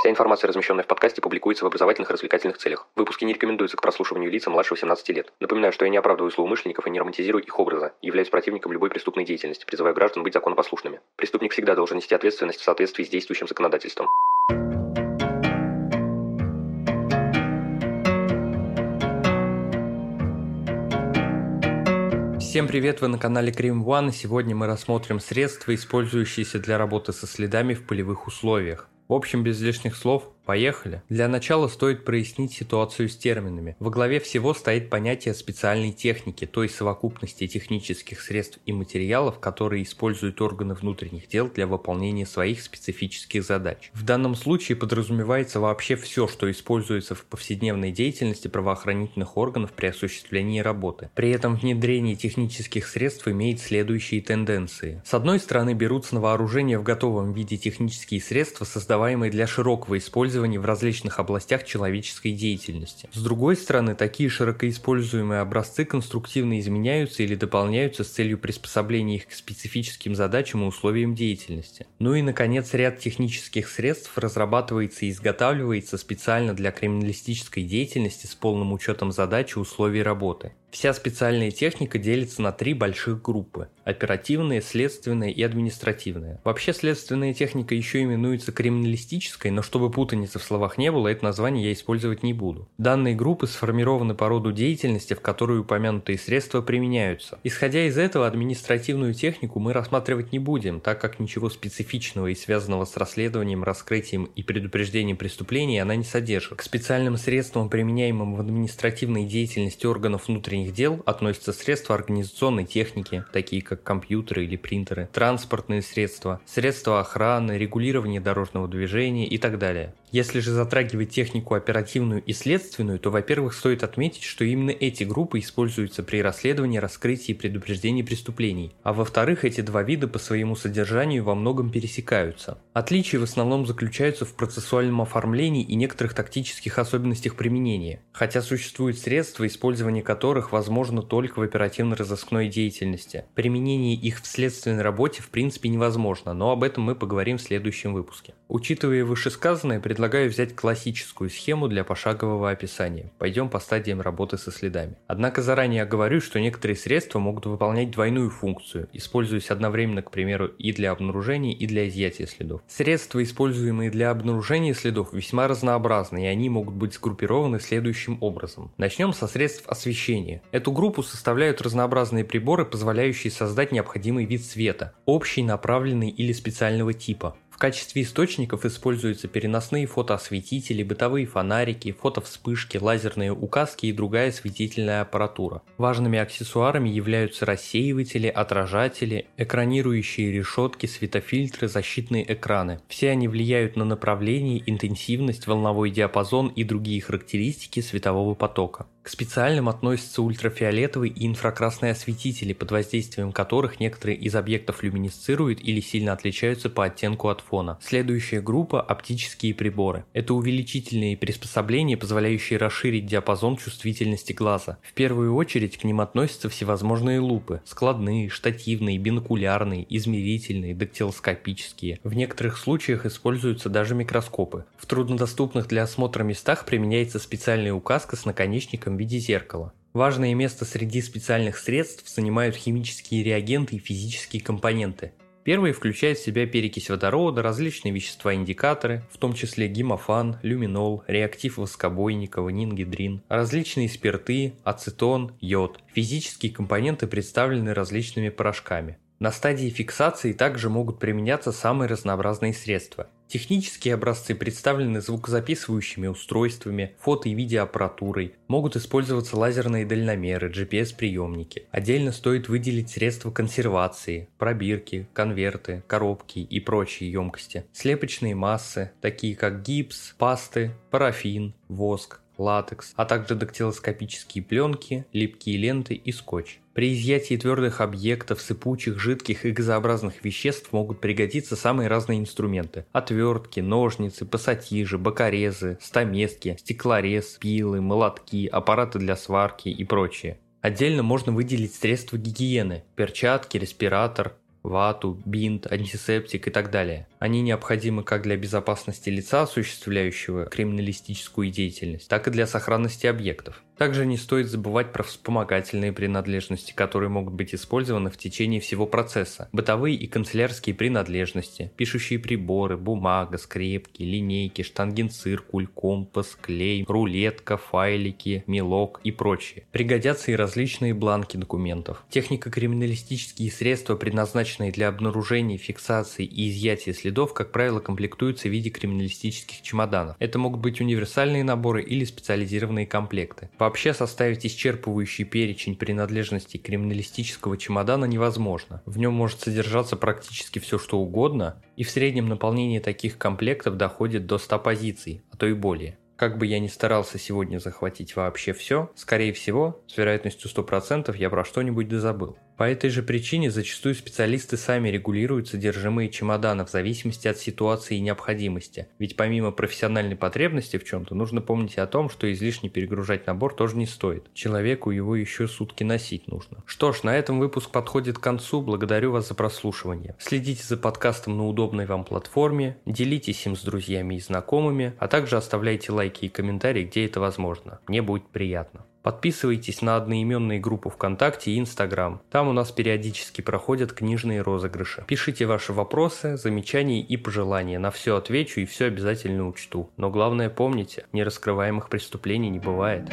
Вся информация, размещенная в подкасте, публикуется в образовательных и развлекательных целях. Выпуски не рекомендуются к прослушиванию лица младше 18 лет. Напоминаю, что я не оправдываю злоумышленников и не романтизирую их образа, являюсь противником любой преступной деятельности, призываю граждан быть законопослушными. Преступник всегда должен нести ответственность в соответствии с действующим законодательством. Всем привет, вы на канале Крим One. Сегодня мы рассмотрим средства, использующиеся для работы со следами в полевых условиях. В общем, без лишних слов, Поехали. Для начала стоит прояснить ситуацию с терминами. Во главе всего стоит понятие специальной техники, той совокупности технических средств и материалов, которые используют органы внутренних дел для выполнения своих специфических задач. В данном случае подразумевается вообще все, что используется в повседневной деятельности правоохранительных органов при осуществлении работы. При этом внедрение технических средств имеет следующие тенденции. С одной стороны берутся на вооружение в готовом виде технические средства, создаваемые для широкого использования использовании в различных областях человеческой деятельности. С другой стороны, такие широко используемые образцы конструктивно изменяются или дополняются с целью приспособления их к специфическим задачам и условиям деятельности. Ну и, наконец, ряд технических средств разрабатывается и изготавливается специально для криминалистической деятельности с полным учетом задач и условий работы. Вся специальная техника делится на три больших группы – оперативная, следственная и административная. Вообще следственная техника еще именуется криминалистической, но чтобы путаницы в словах не было, это название я использовать не буду. Данные группы сформированы по роду деятельности, в которой упомянутые средства применяются. Исходя из этого, административную технику мы рассматривать не будем, так как ничего специфичного и связанного с расследованием, раскрытием и предупреждением преступлений она не содержит. К специальным средствам, применяемым в административной деятельности органов внутренних внутренних дел относятся средства организационной техники, такие как компьютеры или принтеры, транспортные средства, средства охраны, регулирования дорожного движения и так далее. Если же затрагивать технику оперативную и следственную, то, во-первых, стоит отметить, что именно эти группы используются при расследовании, раскрытии и предупреждении преступлений, а во-вторых, эти два вида по своему содержанию во многом пересекаются. Отличия в основном заключаются в процессуальном оформлении и некоторых тактических особенностях применения, хотя существуют средства, использование которых возможно только в оперативно-розыскной деятельности. Применение их в следственной работе в принципе невозможно, но об этом мы поговорим в следующем выпуске. Учитывая вышесказанное, предлагаю взять классическую схему для пошагового описания. Пойдем по стадиям работы со следами. Однако заранее оговорю, что некоторые средства могут выполнять двойную функцию, используясь одновременно, к примеру, и для обнаружения, и для изъятия следов. Средства, используемые для обнаружения следов, весьма разнообразны, и они могут быть сгруппированы следующим образом. Начнем со средств освещения. Эту группу составляют разнообразные приборы, позволяющие создать необходимый вид света, общий, направленный или специального типа качестве источников используются переносные фотоосветители, бытовые фонарики, фотовспышки, лазерные указки и другая осветительная аппаратура. Важными аксессуарами являются рассеиватели, отражатели, экранирующие решетки, светофильтры, защитные экраны. Все они влияют на направление, интенсивность, волновой диапазон и другие характеристики светового потока. Специальным относятся ультрафиолетовые и инфракрасные осветители, под воздействием которых некоторые из объектов люминесцируют или сильно отличаются по оттенку от фона. Следующая группа – оптические приборы. Это увеличительные приспособления, позволяющие расширить диапазон чувствительности глаза. В первую очередь к ним относятся всевозможные лупы – складные, штативные, бинокулярные, измерительные, дактилоскопические. В некоторых случаях используются даже микроскопы. В труднодоступных для осмотра местах применяется специальная указка с наконечником виде зеркала. Важное место среди специальных средств занимают химические реагенты и физические компоненты. Первые включают в себя перекись водорода, различные вещества-индикаторы, в том числе гемофан, люминол, реактив воскобойника, нингидрин, различные спирты, ацетон, йод. Физические компоненты представлены различными порошками. На стадии фиксации также могут применяться самые разнообразные средства. Технические образцы представлены звукозаписывающими устройствами, фото- и видеоаппаратурой, могут использоваться лазерные дальномеры, GPS-приемники. Отдельно стоит выделить средства консервации, пробирки, конверты, коробки и прочие емкости. Слепочные массы, такие как гипс, пасты, парафин, воск, латекс, а также дактилоскопические пленки, липкие ленты и скотч. При изъятии твердых объектов, сыпучих, жидких и газообразных веществ могут пригодиться самые разные инструменты. Отвертки, ножницы, пассатижи, бокорезы, стамески, стеклорез, пилы, молотки, аппараты для сварки и прочее. Отдельно можно выделить средства гигиены – перчатки, респиратор, вату, бинт, антисептик и так далее. Они необходимы как для безопасности лица, осуществляющего криминалистическую деятельность, так и для сохранности объектов. Также не стоит забывать про вспомогательные принадлежности, которые могут быть использованы в течение всего процесса. Бытовые и канцелярские принадлежности, пишущие приборы, бумага, скрепки, линейки, штангенциркуль, компас, клей, рулетка, файлики, мелок и прочее. Пригодятся и различные бланки документов. Технико-криминалистические средства, предназначенные для обнаружения, фиксации и изъятия следов, как правило, комплектуются в виде криминалистических чемоданов. Это могут быть универсальные наборы или специализированные комплекты. Вообще составить исчерпывающий перечень принадлежностей криминалистического чемодана невозможно. В нем может содержаться практически все что угодно, и в среднем наполнение таких комплектов доходит до 100 позиций, а то и более. Как бы я ни старался сегодня захватить вообще все, скорее всего, с вероятностью 100% я про что-нибудь дозабыл. По этой же причине зачастую специалисты сами регулируют содержимое чемодана в зависимости от ситуации и необходимости. Ведь помимо профессиональной потребности в чем-то, нужно помнить о том, что излишне перегружать набор тоже не стоит. Человеку его еще сутки носить нужно. Что ж, на этом выпуск подходит к концу. Благодарю вас за прослушивание. Следите за подкастом на удобной вам платформе, делитесь им с друзьями и знакомыми, а также оставляйте лайки и комментарии, где это возможно. Мне будет приятно. Подписывайтесь на одноименные группы ВКонтакте и Инстаграм. Там у нас периодически проходят книжные розыгрыши. Пишите ваши вопросы, замечания и пожелания. На все отвечу и все обязательно учту. Но главное помните, нераскрываемых преступлений не бывает.